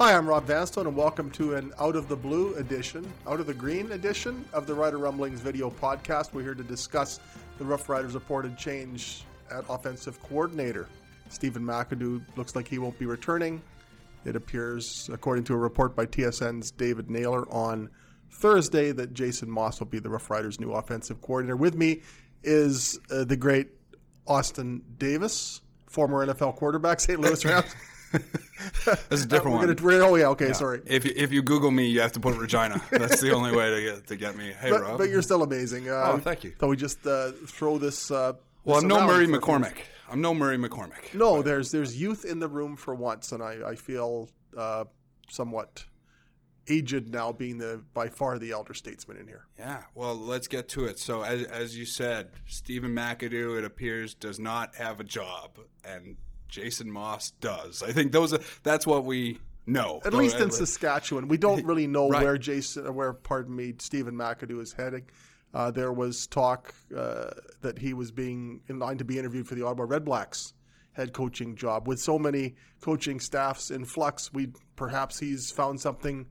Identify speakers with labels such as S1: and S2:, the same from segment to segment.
S1: Hi, I'm Rob Vanstone, and welcome to an Out of the Blue edition, Out of the Green edition of the Rider Rumblings video podcast. We're here to discuss the Rough Riders reported change at offensive coordinator. Stephen McAdoo looks like he won't be returning. It appears, according to a report by TSN's David Naylor on Thursday, that Jason Maas will be the Rough Riders' new offensive coordinator. With me is uh, the great Austin Davis, former NFL quarterback, St. Louis Rams.
S2: That's a different
S1: We're
S2: one.
S1: gonna, oh yeah, okay, sorry.
S2: If you, if you Google me, you have to put Regina. That's the only way to get to get me. Hey,
S1: But,
S2: Rob.
S1: but you're still amazing. Uh,
S2: Oh, thank you.
S1: So we just uh, throw this. Uh,
S2: well,
S1: this
S2: I'm no Murray McCormick. I'm no Murray McCormick.
S1: No, there's there's youth in the room for once, and I I feel uh, somewhat aged now, being the by far the elder statesman in here.
S2: Yeah. Well, let's get to it. So, as, as you said, Stephen McAdoo, it appears, does not have a job, and Jason Maas does. I think those are that's what we know.
S1: At least in Saskatchewan, we don't really know
S2: Right.
S1: where Jason, where pardon me, Stephen McAdoo is heading. Uh, there was talk uh, that he was being in line to be interviewed for the Ottawa Red Blacks head coaching job. With so many coaching staffs in flux, we perhaps he's found something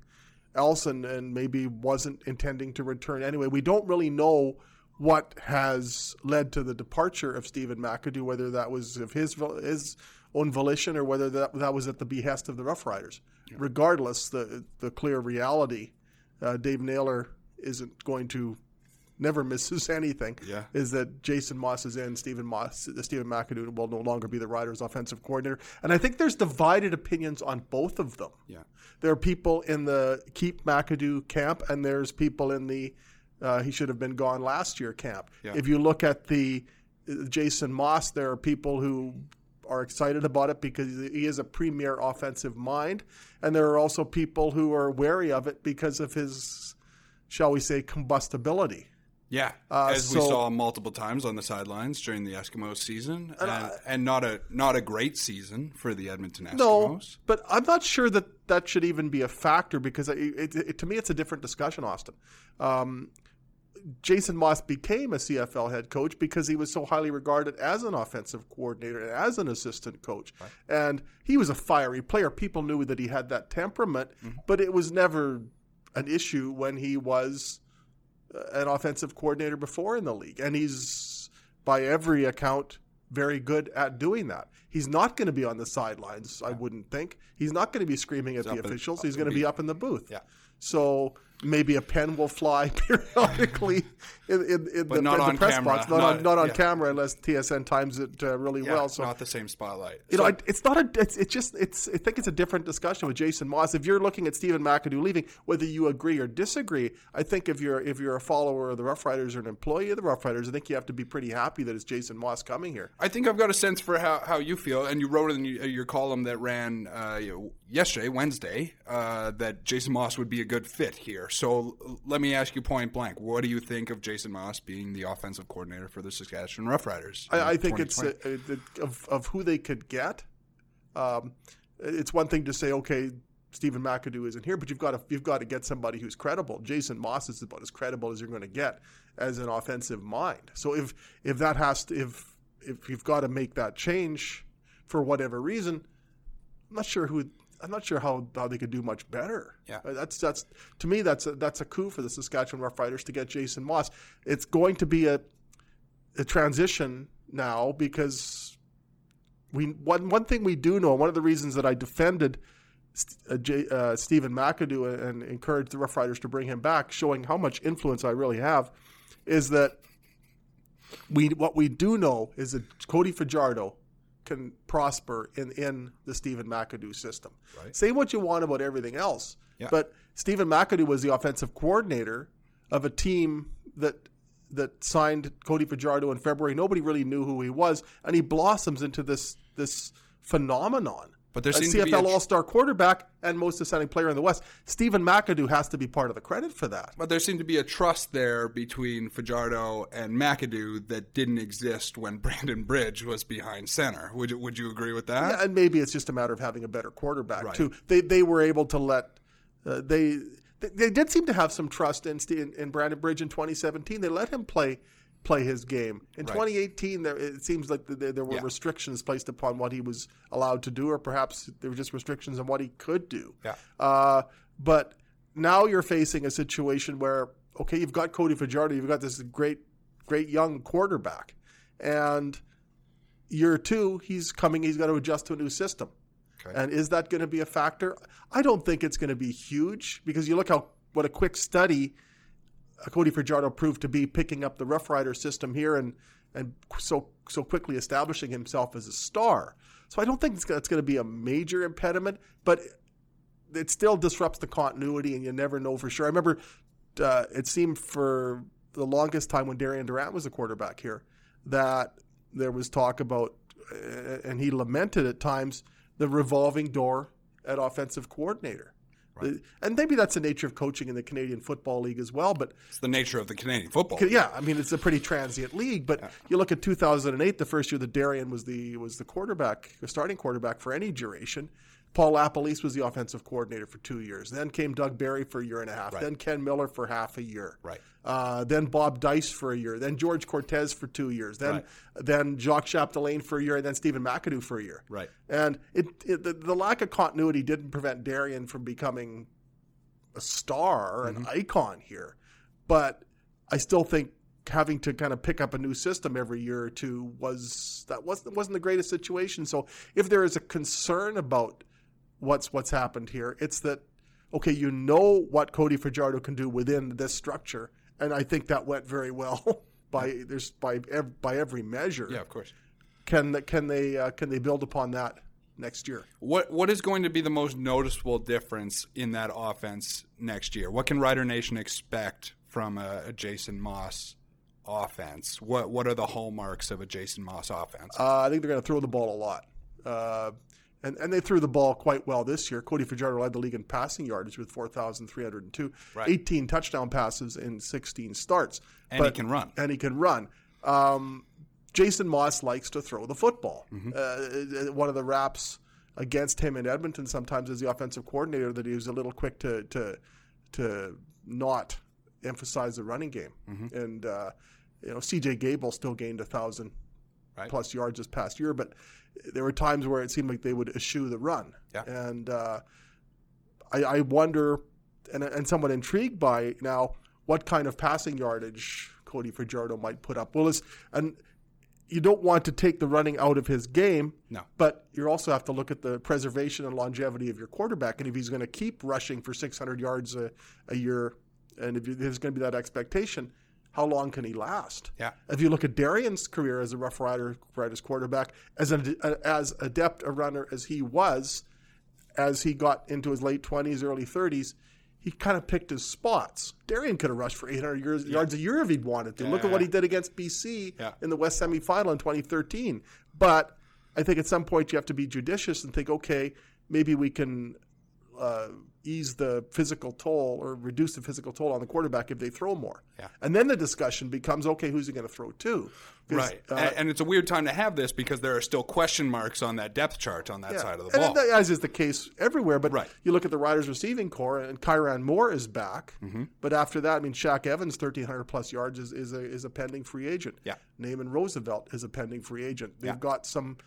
S1: else and, and maybe wasn't intending to return anyway. We don't really know what has led to the departure of Stephen McAdoo, whether that was of his his own volition or whether that that was at the behest of the Rough Riders. Regardless, the the clear reality, uh, Dave Naylor isn't going to never misses anything.
S2: Yeah.
S1: is that Jason Maas is in, Stephen Maas, Stephen McAdoo will no longer be the Riders' offensive coordinator, and I think there's divided opinions on both of them.
S2: Yeah.
S1: There are people in the keep McAdoo camp, and there's people in the uh, he should have been gone last year camp.
S2: Yeah.
S1: If you look at the uh, Jason Maas, there are people who are excited about it because he is a premier offensive mind, and there are also people who are wary of it because of his, shall we say, combustibility.
S2: Yeah,
S1: Uh,
S2: as we saw multiple times on the sidelines during the Eskimo season, and, and, not a not a great season for the Edmonton Eskimos.
S1: No, but I'm not sure that that should even be a factor because it, it, it, to me it's a different discussion, Austin. Um, Jason Maas became a CFL head coach because he was so highly regarded as an offensive coordinator and as an assistant coach. And he was a fiery player. People knew that he had that temperament, but it was never an issue when he was uh, an offensive coordinator before in the league. And he's, by every account, very good at doing that. He's not going to be on the sidelines, I wouldn't think. He's not going to be screaming at the
S2: up in-
S1: officials. He's going to be up in the booth.
S2: Yeah.
S1: So maybe a pen will fly periodically in, in, in the,
S2: not
S1: the press
S2: camera.
S1: box, not,
S2: Not-
S1: on, not on
S2: yeah.
S1: camera unless TSN times it uh, really
S2: yeah,
S1: well. So
S2: not the same spotlight.
S1: you
S2: So-
S1: know, I, it's not a. It's, it's just. It's. I think it's a different discussion with Jason Maas. If you're looking at Stephen McAdoo leaving, whether you agree or disagree, I think if you're if you're a follower of the Rough Riders or an employee of the Rough Riders, I think you have to be pretty happy that it's Jason Maas coming here.
S2: I think I've got a sense for how, how you feel, and you wrote in your, your column that ran uh, yesterday, Wednesday, uh, that Jason Maas would be a good fit here. So let me ask you point blank: What do you think of Jason Maas being the offensive coordinator for the Saskatchewan Roughriders?
S1: I, I think it's
S2: 2020?
S1: uh, uh, of of who they could get. Um, it's one thing to say, okay, Stephen McAdoo isn't here, but you've got to you've got to get somebody who's credible. Jason Maas is about as credible as you're going to get as an offensive mind. So if if that has to if if you've got to make that change for whatever reason, I'm not sure who. I'm not sure how, how they could do much better.
S2: Yeah.
S1: Uh, that's that's to me that's a, that's a coup for the Saskatchewan Roughriders to get Jason Maas. It's going to be a a transition now because we one one thing we do know. One of the reasons that I defended uh, J, uh, Stephen McAdoo and encouraged the Rough Riders to bring him back, showing how much influence I really have, is that we what we do know is that Cody Fajardo can prosper in in the Stephen McAdoo system.
S2: Right.
S1: Say what you want about everything else,
S2: Yeah.
S1: but Stephen McAdoo was the offensive coordinator of a team that that signed Cody Fajardo in February. Nobody really knew who he was, and he blossoms into this this phenomenon.
S2: But there
S1: a
S2: seems to be
S1: CFL
S2: a
S1: All Star quarterback and most ascending player in the West. Stephen McAdoo has to be part of the credit for that.
S2: But there seemed to be a trust there between Fajardo and McAdoo that didn't exist when Brandon Bridge was behind center. Would you, would you agree with that?
S1: Yeah, and maybe it's just a matter of having a better quarterback
S2: Right.
S1: too. They they were able to let uh, they, they they did seem to have some trust in, in in Brandon Bridge in 2017. They let him play play his game. In
S2: Right.
S1: 2018, there, it seems like there, there were
S2: Yeah.
S1: restrictions placed upon what he was allowed to do, or perhaps there were just restrictions on what he could do.
S2: Yeah.
S1: Uh, but now you're facing a situation where, okay, you've got Cody Fajardo, you've got this great, great young quarterback, and year two, he's coming, he's got to adjust to a new system.
S2: Okay.
S1: And is that going to be a factor? I don't think it's going to be huge because you look how what a quick study Cody Fajardo proved to be picking up the Rough Rider system here and and so so quickly establishing himself as a star. So I don't think it's going to be a major impediment, but it still disrupts the continuity, and you never know for sure. I remember uh, it seemed for the longest time when Darian Durant was a quarterback here that there was talk about, and he lamented at times the revolving door at offensive coordinator. The- uh, And maybe that's the nature of coaching in the Canadian Football League as well. But
S2: It's the nature of the Canadian football.
S1: yeah, I mean it's a pretty transient league. But you look at 2008, the first year that Darian was the was the quarterback, the starting quarterback for any duration. Paul LaPolice was the offensive coordinator for two years. Then came Doug Berry for a year and a half. Then Ken Miller for half a year.
S2: Right.
S1: Uh, then Bob Dyce for a year. Then George Cortez for two years. Then
S2: Right.
S1: then Jacques Chapdelaine for a year. And then Stephen McAdoo for a year.
S2: Right.
S1: And it, it the, the lack of continuity didn't prevent Darian from becoming a star, an icon here. But I still think having to kind of pick up a new system every year or two was that wasn't wasn't the greatest situation. So if there is a concern about what's what's happened here, it's that okay, you know what Cody Fajardo can do within this structure, and I think that went very well by there's by ev- by every measure.
S2: Yeah, of course.
S1: Can can they uh, can they build upon that next year?
S2: What what is going to be the most noticeable difference in that offense next year? What can Rider Nation expect from a, a Jason Maas offense? What what are the hallmarks of a Jason Maas offense?
S1: Uh, I think they're going to throw the ball a lot. Uh, and, and they threw the ball quite well this year. Cody Fajardo led the league in passing yardage with 4,302,
S2: Right.
S1: 18 touchdown passes in 16 starts.
S2: and he can run.
S1: And he can run. Um, Jason Maas likes to throw the football.
S2: Mm-hmm.
S1: Uh, one of the raps against him in Edmonton sometimes as the offensive coordinator that he was a little quick to to to not emphasize the running game.
S2: Mm-hmm.
S1: And uh, you know, C.J. Gable still gained a thousand
S2: Right.
S1: plus yards this past year, but there were times where it seemed like they would eschew the run.
S2: Yeah.
S1: And uh, I, I wonder, and, and somewhat intrigued by now, what kind of passing yardage Cody Fajardo might put up. Well, it's, and you don't want to take the running out of his game,
S2: No.
S1: but you also have to look at the preservation and longevity of your quarterback. And if he's going to keep rushing for 600 yards a, a year, and if there's going to be that expectation, how long can he last?
S2: Yeah.
S1: If you look at Darian's career as a Rough Rider, Riders quarterback, as an, as adept a runner as he was, as he got into his late 20s, early 30s, he kind of picked his spots. Darian could have rushed for 800 years, yards a year if he'd wanted to. Look at what he did against BC
S2: Yeah.
S1: in the West semifinal in 2013. But I think at some point you have to be judicious and think, okay, maybe we can uh, ease the physical toll or reduce the physical toll on the quarterback if they throw more.
S2: Yeah.
S1: And then the discussion becomes, okay, who's he going to throw to?
S2: Right.
S1: uh,
S2: and, and it's a weird time to have this because there are still question marks on that depth chart on that
S1: Yeah.
S2: side of the
S1: And
S2: ball.
S1: that- as is the case everywhere. But
S2: Right.
S1: you look at the Riders receiving core, and Kyran Moore is back.
S2: Mm-hmm.
S1: But after that, I mean, Shaq Evans, thirteen hundred plus yards, is, is a is a pending free agent.
S2: Yeah.
S1: Naaman Roosevelt is a pending free agent. They've
S2: Yeah.
S1: got some.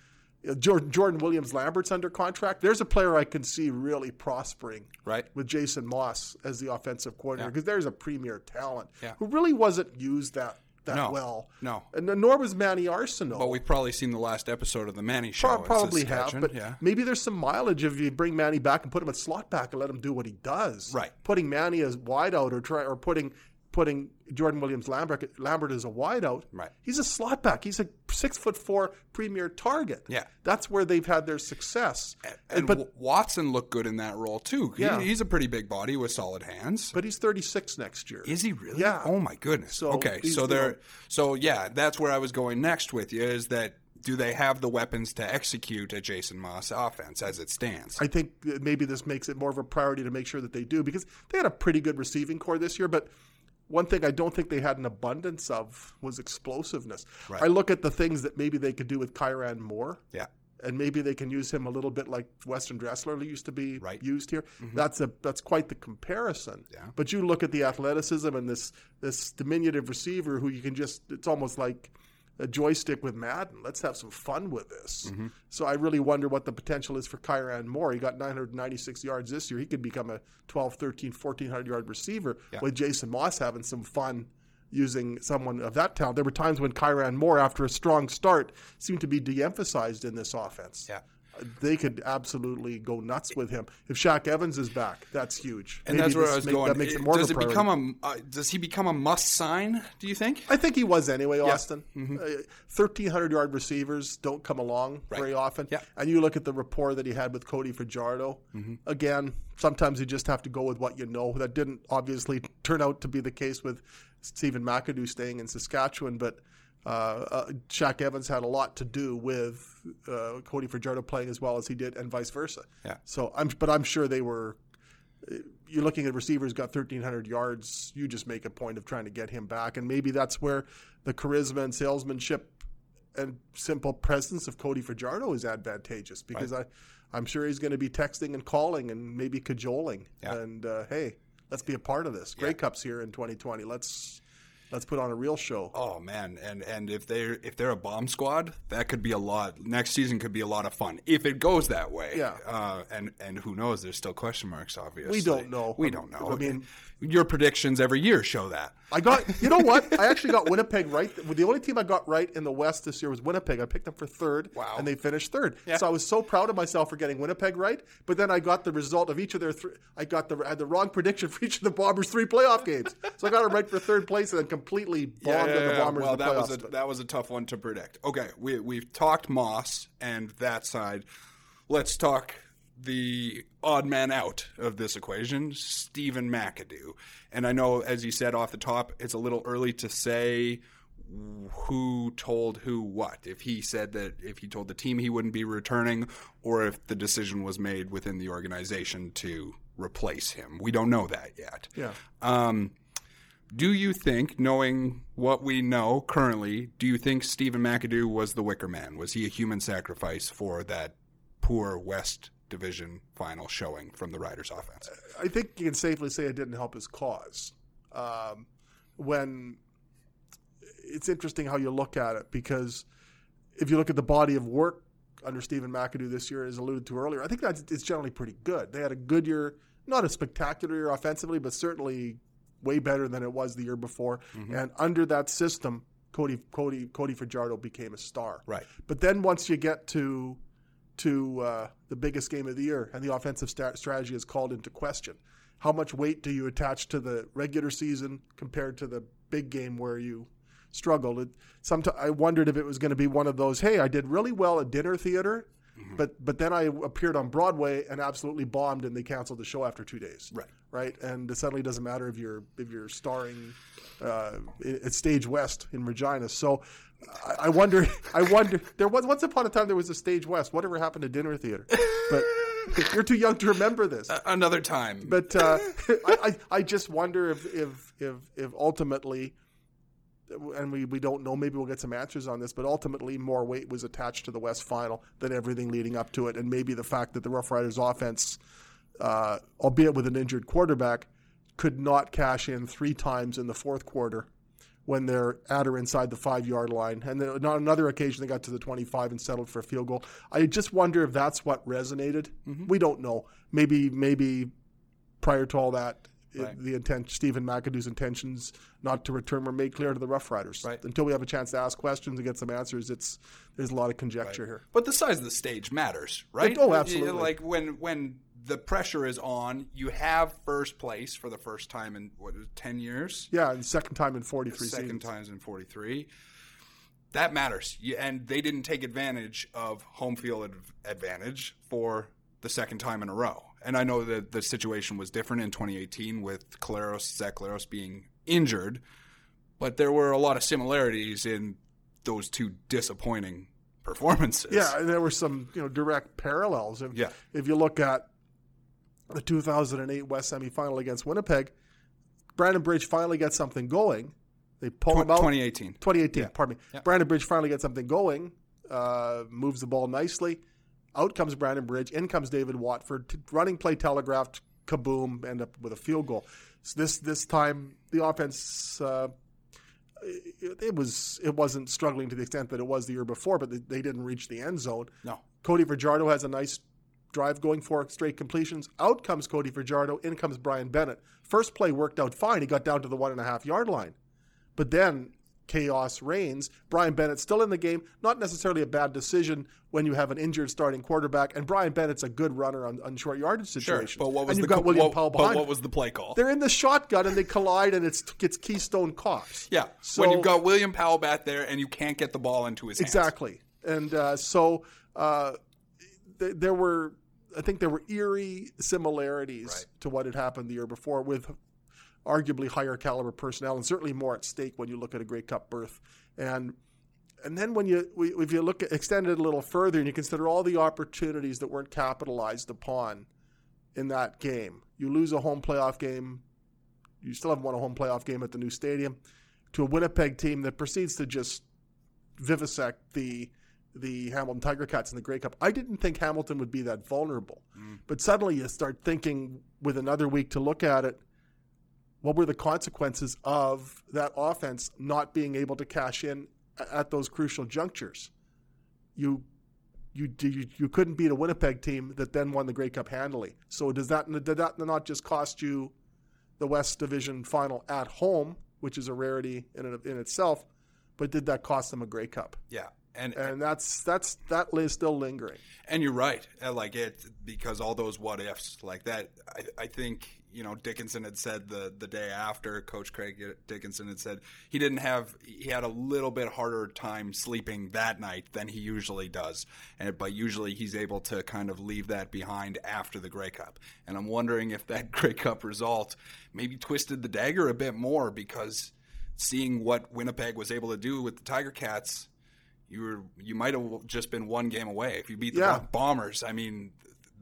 S1: Jordan, Jordan Williams Lambert's under contract. There's a player I can see really prospering
S2: right.
S1: with Jason Maas as the offensive coordinator
S2: Yeah.
S1: because there's a premier talent
S2: Yeah.
S1: who really wasn't used that that
S2: No.
S1: well.
S2: No.
S1: and nor was Manny Arceneaux.
S2: But we've probably seen the last episode of the Manny show.
S1: Pro- probably have, but
S2: yeah.
S1: maybe there's some mileage if you bring Manny back and put him at slot back and let him do what he does.
S2: Right.
S1: Putting Manny as wide out or try or putting putting Jordan Williams Lambert Lambert as a wideout.
S2: Right.
S1: He's a slot back. He's a six foot four premier target.
S2: Yeah.
S1: That's where they've had their success.
S2: And
S1: but
S2: W- Watson looked good in that role too. He-
S1: Yeah.
S2: he's a pretty big body with solid hands.
S1: but he's 36 next year.
S2: Is he really?
S1: Yeah.
S2: Oh my goodness.
S1: So
S2: okay. So
S1: you
S2: they're so yeah, that's where I was going next with you is that do they have the weapons to execute a Jason Maas offense as it stands?
S1: I think maybe this makes it more of a priority to make sure that they do because they had a pretty good receiving core this year, but one thing I don't think they had an abundance of was explosiveness.
S2: Right.
S1: I look at the things that maybe they could do with Kyran Moore
S2: yeah.
S1: and maybe they can use him a little bit like Weston Dressler used to be
S2: Right.
S1: used here. Mm-hmm. That's a that's quite the comparison.
S2: Yeah.
S1: But you look at the athleticism and this this diminutive receiver who you can just it's almost like a joystick with Madden. Let's have some fun with this.
S2: Mm-hmm.
S1: So I really wonder what the potential is for Kyran Moore. He got 996 yards this year. He could become a 12, 13, 1400 yard receiver
S2: Yeah.
S1: with Jason Maas having some fun using someone of that talent. There were times when Kyran Moore, after a strong start, seemed to be de-emphasized in this offense.
S2: Yeah.
S1: They could absolutely go nuts with him. If Shaq Evans is back, that's huge.
S2: And
S1: Maybe
S2: that's where I was
S1: make-
S2: going.
S1: That makes it
S2: It-
S1: more
S2: does it
S1: priority.
S2: become a? Uh, does he become a must sign? Do you think?
S1: I think he was anyway, Austin.
S2: Mm-hmm.
S1: Uh, 1,300 yard receivers don't come along very often.
S2: Yeah. Mm-hmm.
S1: And you look at the rapport that he had with Cody Fajardo. Again, sometimes you just have to go with what you know. That didn't obviously turn out to be the case with Stephen McAdoo staying in Saskatchewan, but uh, uh, Shaq Evans had a lot to do with uh, Cody Fajardo playing as well as he did, and vice versa.
S2: Yeah.
S1: So I'm, but I'm sure they were you're looking at receivers got 1300 yards you just make a point of trying to get him back and maybe that's where the charisma and salesmanship and simple presence of Cody Fajardo is advantageous because I I'm sure he's going to be texting and calling and maybe cajoling
S2: Yeah.
S1: and uh, hey let's be a part of this Grey Cup's here in 2020 let's let's put on a real show
S2: Oh man, and and if they're if they're a bomb squad, that could be a lot. Next season could be a lot of fun if it goes that way.
S1: Yeah.
S2: Uh, and and who knows? There's still question marks. Obviously,
S1: We don't know.
S2: We don't know.
S1: I mean-
S2: your predictions every year show that.
S1: I got, you know what? I actually got Winnipeg right. The only team I got right in the West this year was Winnipeg. I picked them for third,
S2: Wow.
S1: and they finished third.
S2: Yeah.
S1: So I was so proud of myself for getting Winnipeg right. But then I got the result of each of their three. I got the I had the wrong prediction for each of the Bombers' three playoff games. So I got it right for third place, and then completely bombed on the Bombers
S2: well,
S1: the
S2: that
S1: playoffs.
S2: was a that was a tough one to predict. Okay, we we've talked Maas and that side. Let's talk the odd man out of this equation, Stephen McAdoo. And I know, as you said off the top, it's a little early to say who told who what. If he said that, if he told the team he wouldn't be returning, or if the decision was made within the organization to replace him. We don't know that yet.
S1: yeah.
S2: Um, do you think, knowing what we know currently, do you think Stephen McAdoo was the Wicker Man? Was he a human sacrifice for that poor West Division final showing from the Riders' offense?
S1: I think you can safely say it didn't help his cause. Um, when it's interesting how you look at it because if you look at the body of work under Stephen McAdoo this year, as alluded to earlier, I think that's it's generally pretty good. They had a good year, not a spectacular year offensively, but certainly way better than it was the year before. And under that system, Cody Cody Cody Fajardo became a star.
S2: Right.
S1: But then once you get to to uh, the biggest game of the year and the offensive sta- strategy is called into question, how much weight do you attach to the regular season compared to the big game where you struggled? It, I wondered if it was going to be one of those, hey, I did really well at dinner theater, but but then I appeared on Broadway and absolutely bombed, and they canceled the show after two days.
S2: Right.
S1: Right, and it suddenly doesn't matter if you're if you're starring uh, at Stage West in Regina. So I, I wonder, I wonder. There was once upon a time there was a Stage West. Whatever happened to dinner theater? But you're too young to remember this.
S2: Another time.
S1: But uh, I, I, I just wonder if, if, if, if ultimately, and we, we don't know, maybe we'll get some answers on this, but ultimately more weight was attached to the West Final than everything leading up to it. And maybe the fact that the Rough Riders offense, uh, albeit with an injured quarterback, could not cash in three times in the fourth quarter when they're at or inside the five yard line. And then on another occasion, they got to the 25 and settled for a field goal. I just wonder if that's what resonated. We don't know. Maybe, maybe prior to all that,
S2: Right.
S1: the intent, Stephen McAdoo's intentions not to return were made clear to the Rough Riders.
S2: Right.
S1: Until we have a chance to ask questions and get some answers, it's there's a lot of conjecture here.
S2: But the size of the stage matters, right?
S1: Oh, absolutely.
S2: Like when when the pressure is on, you have first place for the first time in what ten years.
S1: Yeah, and second time in 43
S2: second
S1: seasons.
S2: times in 43. That matters. And they didn't take advantage of home field advantage for the second time in a row. And I know that the situation was different in 2018 with Collaros, Zach Collaros being injured, but there were a lot of similarities in those two disappointing performances.
S1: Yeah, and there were some you know direct parallels. If,
S2: Yeah.
S1: if you look at the 2008 West semifinal against Winnipeg, Brandon Bridge finally gets something going. They pull
S2: Tw-
S1: him out.
S2: 2018.
S1: 2018, pardon me.
S2: Yeah.
S1: Brandon Bridge finally gets something going, uh, moves the ball nicely, Out comes Brandon Bridge. In comes David Watford. Running play telegraphed. Kaboom! End up with a field goal. So this this time the offense. Uh, it, it was it wasn't struggling to the extent that it was the year before, but they, they didn't reach the end zone.
S2: No.
S1: Cody Fajardo has a nice drive going for straight completions. Out comes Cody Fajardo. In comes Brian Bennett. First play worked out fine. He got down to the one and a half yard line. But then chaos reigns. Brian Bennett still in the game. Not necessarily a bad decision when you have an injured starting quarterback. And Brian Bennett's a good runner on, on short yardage situations.
S2: Sure, but what was
S1: and
S2: the
S1: got William
S2: what,
S1: Powell
S2: but what was the play call?
S1: They're in the shotgun and they collide and it's it's Keystone Cops.
S2: Yeah,
S1: So-
S2: when you've got William Powell back there and you can't get the ball into his hands.
S1: Exactly. And uh, so uh, th- there were, I think there were eerie similarities
S2: Right.
S1: to what had happened the year before with arguably higher caliber personnel and certainly more at stake when you look at a Grey Cup berth. And and then when you if you look at, extend it a little further and you consider all the opportunities that weren't capitalized upon in that game, you lose a home playoff game. You still haven't won a home playoff game at the new stadium to a Winnipeg team that proceeds to just vivisect the the Hamilton Tiger Cats in the Grey Cup. I didn't think Hamilton would be that vulnerable, mm. but suddenly you start thinking with another week to look at it. What were the consequences of that offense not being able to cash in at those crucial junctures? You you you, you couldn't beat a Winnipeg team that then won the Grey Cup handily. So does that did that not just cost you the West Division final at home, which is a rarity in in itself, but did that cost them a Grey Cup?
S2: Yeah, and
S1: And that's that's that is still lingering.
S2: And you're right. Uh, Like it because all those what ifs like that. I, I think you know Dickenson had said the the day after Coach Craig Dickenson had said he didn't have he had a little bit harder time sleeping that night than he usually does. And but usually he's able to kind of leave that behind after the Grey Cup. And I'm wondering if that Grey Cup result maybe twisted the dagger a bit more because seeing what Winnipeg was able to do with the Tiger Cats you were you might have just been one game away if you beat the
S1: Yeah.
S2: Bombers. I mean,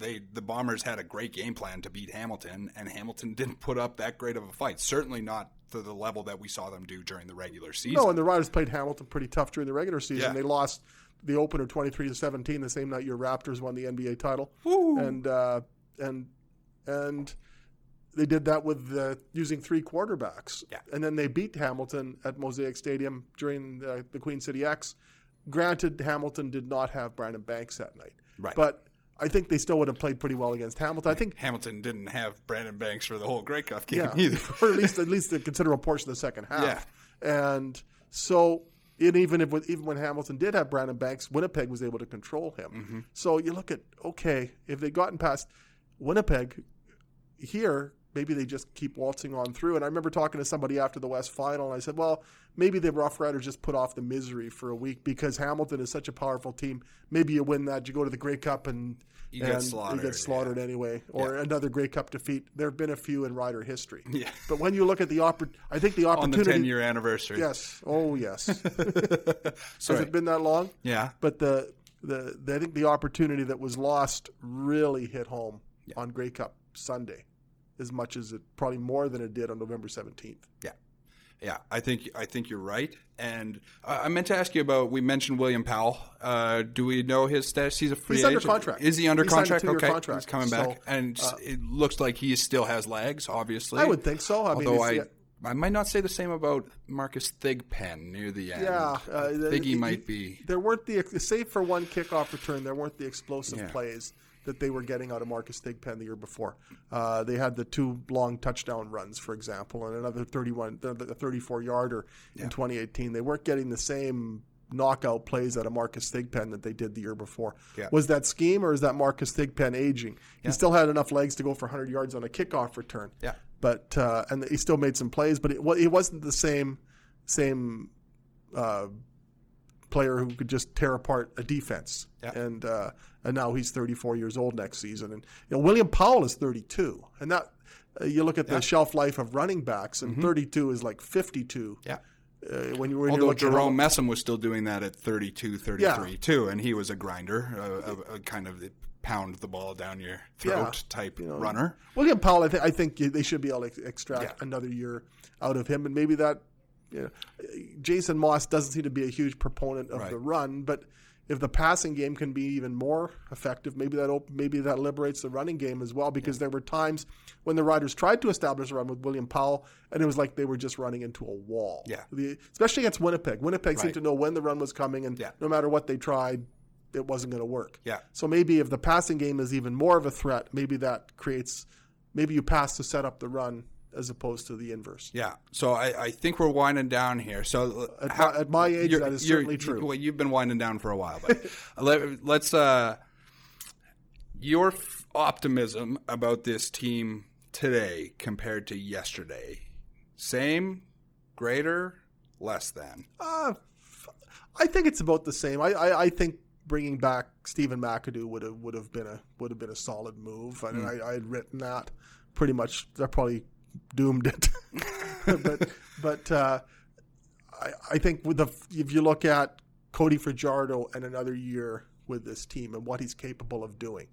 S2: they the Bombers had a great game plan to beat Hamilton, and Hamilton didn't put up that great of a fight. Certainly not to the level that we saw them do during the regular season.
S1: No, and the Riders played Hamilton pretty tough during the regular season.
S2: Yeah.
S1: They lost the opener twenty three to seventeen the same night your Raptors won the NBA title.
S2: Woo.
S1: And uh, and and they did that with uh, using three quarterbacks.
S2: Yeah.
S1: And then they beat Hamilton at Mosaic Stadium during the, the Queen City Ex. Granted, Hamilton did not have Brandon Banks that night.
S2: Right.
S1: But I think they still would have played pretty well against Hamilton. I think
S2: Hamilton didn't have Brandon Banks for the whole Grey Cup game
S1: yeah,
S2: either.
S1: or at least at least a considerable portion of the second half. Yeah. And so, and even if even when Hamilton did have Brandon Banks, Winnipeg was able to control him.
S2: Mm-hmm.
S1: So you look at okay, if they'd gotten past Winnipeg here, maybe they just keep waltzing on through. And I remember talking to somebody after the West Final, and I said, well, maybe the Rough Riders just put off the misery for a week because Hamilton is such a powerful team. Maybe you win that, you go to the Grey Cup, and
S2: You get slaughtered,
S1: You get slaughtered anyway, or another Grey Cup defeat. There have been a few in Rider history.
S2: Yeah.
S1: But when you look at the oppor- I think the opportunity
S2: on the ten year anniversary.
S1: Yes. Oh, yes. Has it been that long?
S2: Yeah.
S1: But the, the the I think the opportunity that was lost really hit home on Grey Cup Sunday, as much as it probably more than it did on November seventeenth.
S2: Yeah, yeah. I think I think you're right. And uh, I meant to ask you about. We mentioned William Powell. Uh, do we know his status? He's a free
S1: He's under contract.
S2: Is he under
S1: He signed a
S2: contract? okay,
S1: contract.
S2: he's coming
S1: So, uh,
S2: back, and it looks like he still has legs. Obviously,
S1: I would think so. I
S2: Although
S1: it's-
S2: I. I might not say the same about Marcus Thigpen near the end.
S1: Yeah, uh,
S2: Thiggy might be.
S1: There weren't the save for one kickoff return. There weren't the explosive
S2: Yeah.
S1: plays that they were getting out of Marcus Thigpen the year before. Uh, they had the two long touchdown runs, for example, and another 31, the, the 34 yarder in 2018. They weren't getting the same knockout plays out of Marcus Thigpen that they did the year before.
S2: Yeah.
S1: Was that scheme or is that Marcus Thigpen aging? He still had enough legs to go for 100 yards on a kickoff return.
S2: Yeah.
S1: But uh, and he still made some plays, but it, it wasn't the same same uh, player who could just tear apart a defense.
S2: Yeah.
S1: And uh, and now he's 34 years old next season, and you know William Powell is 32, and that uh, you look at the shelf life of running backs, and 32 is like 52.
S2: Yeah.
S1: Uh, when you were
S2: Although Jerome Messam was still doing that at 32, 33
S1: Yeah.
S2: too, and he was a grinder, a, a, a kind of pound the ball down your throat
S1: Yeah.
S2: type
S1: You know,
S2: runner.
S1: William Powell, I, th- I think they should be able to extract
S2: Yeah.
S1: another year out of him, and maybe that. You know, Jason Maas doesn't seem to be a huge proponent of
S2: Right.
S1: the run, but if the passing game can be even more effective, maybe that op- maybe that liberates the running game as well. Because there were times when the Riders tried to establish a run with William Powell, and it was like they were just running into a wall.
S2: Yeah.
S1: The, especially against Winnipeg. Winnipeg
S2: Right.
S1: seemed to know when the run was coming, and
S2: Yeah.
S1: no matter what they tried, it wasn't going to work.
S2: Yeah.
S1: So maybe if the passing game is even more of a threat, maybe that creates maybe you pass to set up the run as opposed to the inverse.
S2: Yeah. So I, I think we're winding down here. So
S1: At my- at my age, that is certainly true.
S2: Well, you've been winding down for a while, but let, let's uh, your f- optimism about this team today compared to yesterday. Same, greater, less than.
S1: Uh, I think it's about the same. I, I, I think bringing back Stephen McAdoo would have would have been a would have been a solid move. I, mean, I, I had written that pretty much. They're probably doomed it, but but uh, I, I think with the if you look at Cody Fajardo and another year with this team and what he's capable of doing,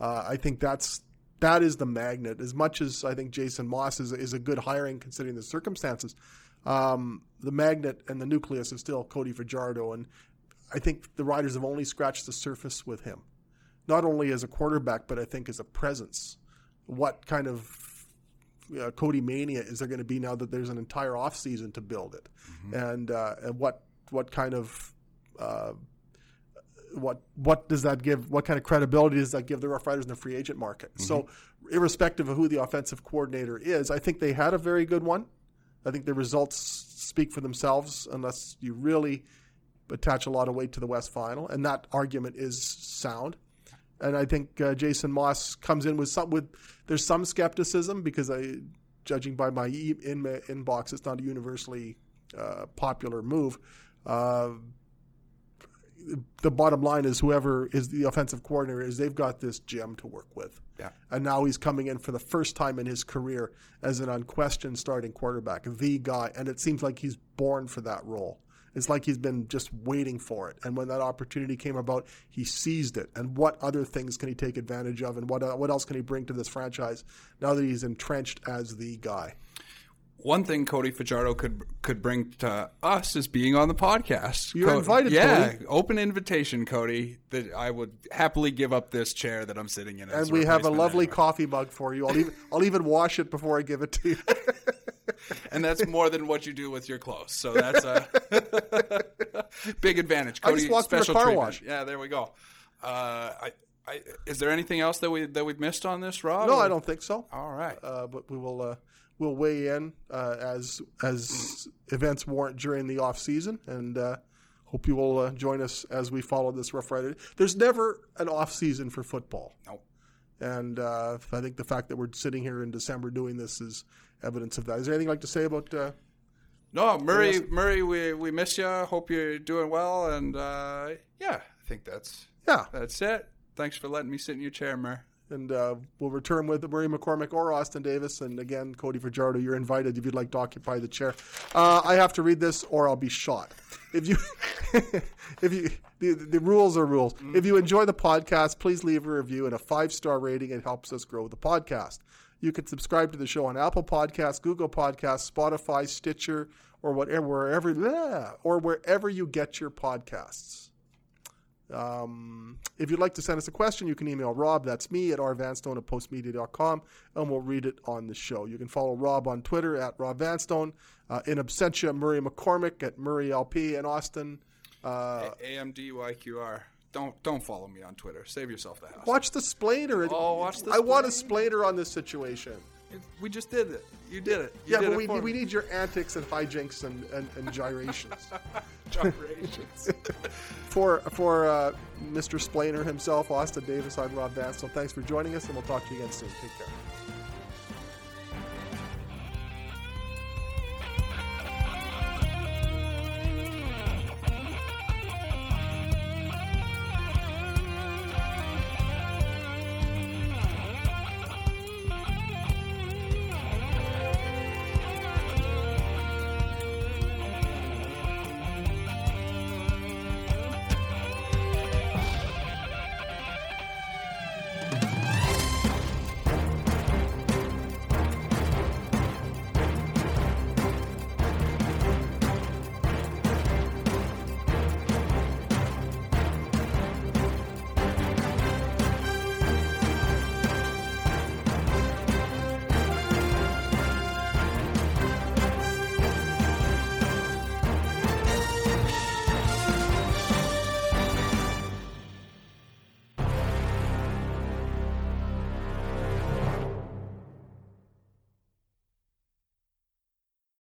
S1: uh, I think that's that is the magnet. As much as I think Jason Maas is is a good hiring considering the circumstances, um, the magnet and the nucleus is still Cody Fajardo, and I think the Riders have only scratched the surface with him, not only as a quarterback but I think as a presence. What kind of uh, Cody mania is there going to be now that there's an entire offseason to build it, and uh, and what what kind of uh, what what does that give? What kind of credibility does that give the Rough Riders in the free agent market? So, irrespective of who the offensive coordinator is, I think they had a very good one. I think the results speak for themselves, unless you really attach a lot of weight to the West Final, and that argument is sound. And I think uh, Jason Maas comes in with some with there's some skepticism because I, judging by my e- in inbox, it's not a universally uh, popular move. Uh, the bottom line is whoever is the offensive coordinator is they've got this gem to work with.
S2: Yeah.
S1: And now he's coming in for the first time in his career as an unquestioned starting quarterback, the guy. And it seems like he's born for that role. It's like he's been just waiting for it. And when that opportunity came about, he seized it. And what other things can he take advantage of? And what, uh, what else can he bring to this franchise now that he's entrenched as the guy?
S2: One thing Cody Fajardo could could bring to us is being on the podcast.
S1: You're invited,
S2: Yeah,
S1: Cody.
S2: open invitation, Cody. That I would happily give up this chair that I'm sitting in. as
S1: And we have a lovely
S2: anyway.
S1: coffee mug for you. I'll even, I'll even wash it before I give it to you.
S2: and that's more than what you do with your clothes. So that's a big advantage.
S1: I
S2: Cody,
S1: just walked through a car
S2: treatment.
S1: wash.
S2: Yeah, there we go. Uh, I, I, is there anything else that we that we've missed on this, Rob?
S1: no,
S2: Or-
S1: I don't think so.
S2: All right.
S1: uh, but we will uh, we'll weigh in uh, as as events warrant during the off season, and uh, hope you will uh, join us as we follow this Rough Rider. There's never an off season for football,
S2: Nope.
S1: And uh, I think the fact that we're sitting here in December doing this is evidence of that. Is there anything you'd like to say about? Uh,
S2: No, Murray, Murray, we we miss you. Hope you're doing well, and uh, yeah, I think that's
S1: yeah,
S2: that's it. Thanks for letting me sit in your chair, Murray.
S1: And uh, we'll return with Murray McCormick or Austin Davis, and again, Cody Fajardo, you're invited if you'd like to occupy the chair. Uh, I have to read this, or I'll be shot. If you, if you, the, the rules are rules. If you enjoy the podcast, please leave a review and a five star rating. It helps us grow the podcast. You can subscribe to the show on Apple Podcasts, Google Podcasts, Spotify, Stitcher, or whatever, wherever, or wherever you get your podcasts. Um, if you'd like to send us a question, you can email Rob, that's me, at rvanstone at postmedia.com, and we'll read it on the show. You can follow Rob on Twitter at Rob Vanstone, uh, in absentia, Murray McCormick at Murray LP, and Austin. Uh,
S2: AMDYQR. Don't don't follow me on Twitter. Save yourself the house.
S1: watch the splainer.
S2: Oh, watch the
S1: I want a
S2: splainer.
S1: splainer on this situation.
S2: We just did it. You did it. You
S1: yeah,
S2: did
S1: but
S2: it
S1: we,
S2: for
S1: we need your antics and hijinks and, and, and gyrations.
S2: gyrations.
S1: for for uh, Mr. Splainer himself, Austin Davis, I'm Rob Vanstone. Thanks for joining us, and we'll talk to you again soon. Take care.